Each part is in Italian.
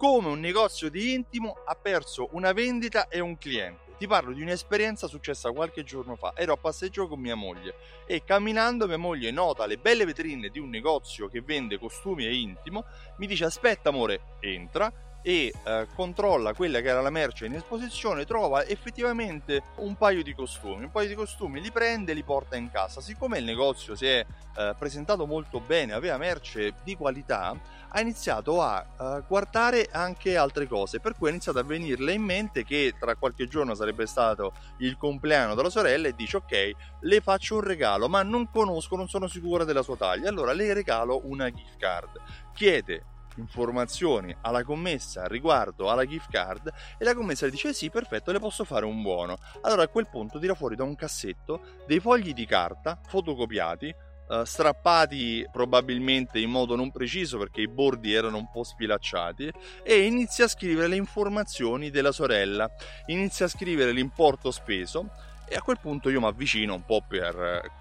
come un negozio di intimo ha perso una vendita e un cliente. Ti parlo di un'esperienza successa qualche giorno fa. Ero a passeggio con mia moglie e camminando mia moglie nota le belle vetrine di un negozio che vende costumi e intimo. Mi dice aspetta amore, entra e eh, controlla quella che era la merce in esposizione, trova effettivamente un paio di costumi, un paio di costumi li prende e li porta in casa. Siccome il negozio si è eh, presentato molto bene, aveva merce di qualità, ha iniziato a uh, guardare anche altre cose, per cui ha iniziato a venirle in mente che tra qualche giorno sarebbe stato il compleanno della sorella e dice ok, le faccio un regalo, ma non conosco, non sono sicura della sua taglia, allora le regalo una gift card. Chiede informazioni alla commessa riguardo alla gift card e la commessa le dice sì perfetto le posso fare un buono. Allora a quel punto tira fuori da un cassetto dei fogli di carta fotocopiati Uh, strappati probabilmente in modo non preciso perché i bordi erano un po' spilacciati e inizia a scrivere le informazioni della sorella, inizia a scrivere l'importo speso e a quel punto io mi avvicino un po' per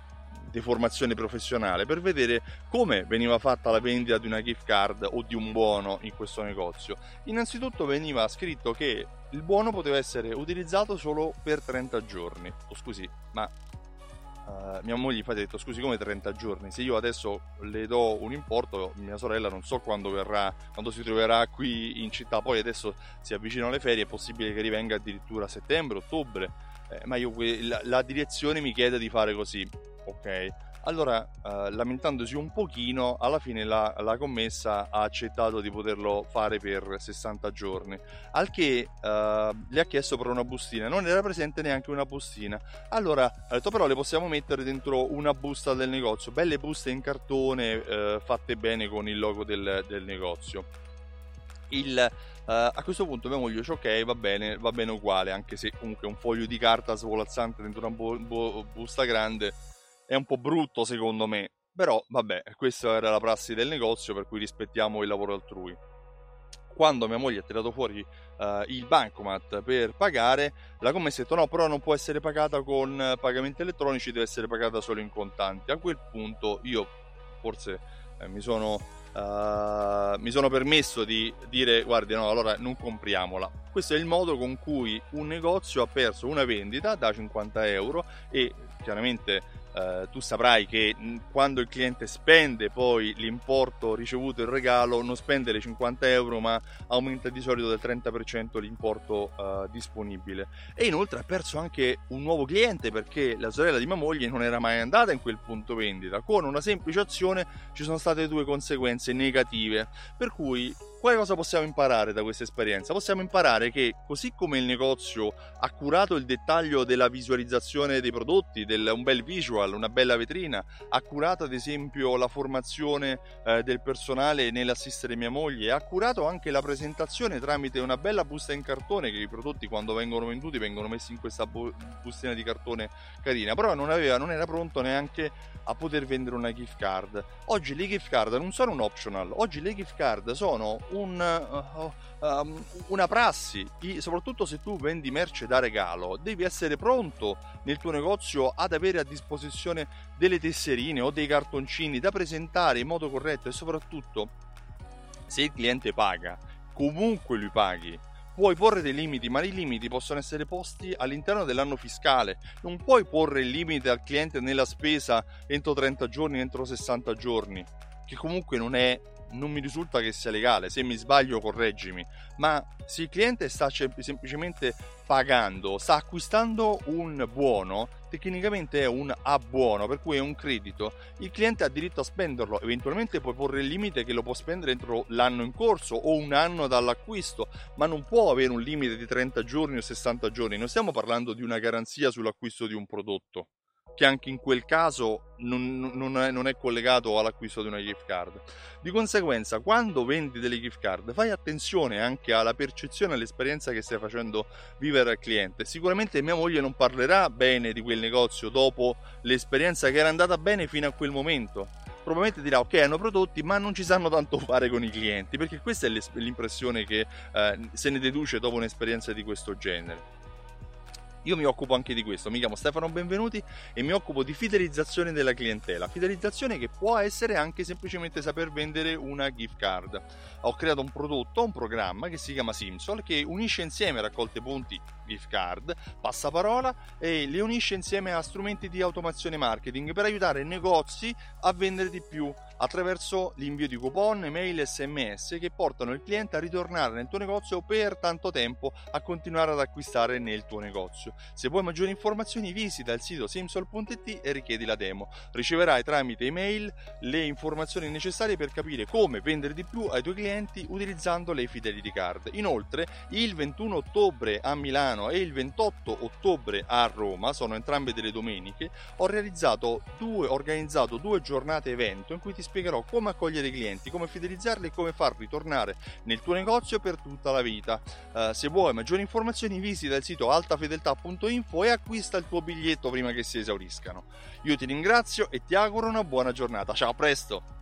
di formazione professionale per vedere come veniva fatta la vendita di una gift card o di un buono in questo negozio. Innanzitutto veniva scritto che il buono poteva essere utilizzato solo per 30 giorni. Oh, scusi, ma Uh, mia moglie infatti ha detto scusi come 30 giorni se io adesso le do un importo mia sorella non so quando verrà quando si troverà qui in città poi adesso si avvicinano le ferie è possibile che rivenga addirittura a settembre ottobre eh, ma io la, la direzione mi chiede di fare così ok? Allora, eh, lamentandosi un pochino, alla fine la, la, commessa ha accettato di poterlo fare per 60 giorni, al che eh, le ha chiesto per una bustina, non era presente neanche una bustina. Allora ha detto però le possiamo mettere dentro una busta del negozio, belle buste in cartone eh, fatte bene con il logo del, del negozio. Il, Uh, a questo punto mia moglie dice ok va bene, va bene uguale anche se comunque un foglio di carta svolazzante dentro una bu- bu- busta grande è un po' brutto secondo me, però vabbè, questa era la prassi del negozio per cui rispettiamo il lavoro altrui. Quando mia moglie ha tirato fuori uh, il bancomat per pagare, la commessa ha detto no, però non può essere pagata con pagamenti elettronici, deve essere pagata solo in contanti. A quel punto io forse eh, mi sono Uh, mi sono permesso di dire guardi no allora non compriamola questo è il modo con cui un negozio ha perso una vendita da 50 euro e chiaramente Uh, tu saprai che quando il cliente spende poi l'importo ricevuto il regalo non spende le 50 euro ma aumenta di solito del 30% l'importo uh, disponibile. E inoltre ha perso anche un nuovo cliente perché la sorella di mia moglie non era mai andata in quel punto vendita. Con una semplice azione ci sono state due conseguenze negative per cui quale cosa possiamo imparare da questa esperienza? Possiamo imparare che così come il negozio ha curato il dettaglio della visualizzazione dei prodotti, del, un bel visual, una bella vetrina, ha curato ad esempio la formazione eh, del personale nell'assistere mia moglie, ha curato anche la presentazione tramite una bella busta in cartone che i prodotti quando vengono venduti vengono messi in questa bu- bustina di cartone carina, però non, aveva, non era pronto neanche a poter vendere una gift card. Oggi le gift card non sono un optional, oggi le gift card sono un, uh, um, una prassi, soprattutto se tu vendi merce da regalo, devi essere pronto nel tuo negozio ad avere a disposizione delle tesserine o dei cartoncini da presentare in modo corretto e soprattutto se il cliente paga, comunque lui paghi, puoi porre dei limiti, ma i limiti possono essere posti all'interno dell'anno fiscale. Non puoi porre il limite al cliente nella spesa entro 30 giorni, entro 60 giorni, che comunque non è non mi risulta che sia legale, se mi sbaglio correggimi, ma se il cliente sta semplicemente pagando, sta acquistando un buono, tecnicamente è un A buono, per cui è un credito, il cliente ha diritto a spenderlo, eventualmente puoi porre il limite che lo può spendere entro l'anno in corso o un anno dall'acquisto, ma non può avere un limite di 30 giorni o 60 giorni, non stiamo parlando di una garanzia sull'acquisto di un prodotto che anche in quel caso non, non, è, non, è, collegato all'acquisto di una gift card. Di conseguenza, quando vendi delle gift card, fai attenzione anche alla percezione e all'esperienza che stai facendo vivere al cliente. Sicuramente mia moglie non parlerà bene di quel negozio dopo l'esperienza che era andata bene fino a quel momento. Probabilmente dirà ok hanno prodotti ma non ci sanno tanto fare con i clienti perché questa è l'impressione che eh, se ne deduce dopo un'esperienza di questo genere Io mi occupo anche di questo, mi chiamo Stefano Benvenuti e mi occupo di fidelizzazione della clientela. Fidelizzazione che può essere anche semplicemente saper vendere una gift card. Ho creato un prodotto, un programma che si chiama Simsol che unisce insieme raccolte punti gift card, passaparola e le unisce insieme a strumenti di automazione marketing per aiutare i negozi a vendere di più attraverso l'invio di coupon, email, sms che portano il cliente a ritornare nel tuo negozio per tanto tempo a continuare ad acquistare nel tuo negozio. Se vuoi maggiori informazioni visita il sito simsol.it e richiedi la demo. Riceverai tramite email le informazioni necessarie per capire come vendere di più ai tuoi clienti utilizzando le Fidelity Card. Inoltre, il 21 ottobre a Milano e il 28 ottobre a Roma, sono entrambe delle domeniche, ho realizzato due, organizzato due giornate evento in cui ti spiegherò come accogliere i clienti, come fidelizzarli e come far ritornare nel tuo negozio per tutta la vita. Uh, se vuoi maggiori informazioni visita il sito altafedeltà.info e acquista il tuo biglietto prima che si esauriscano. Io ti ringrazio e ti auguro una buona giornata. Ciao, a presto!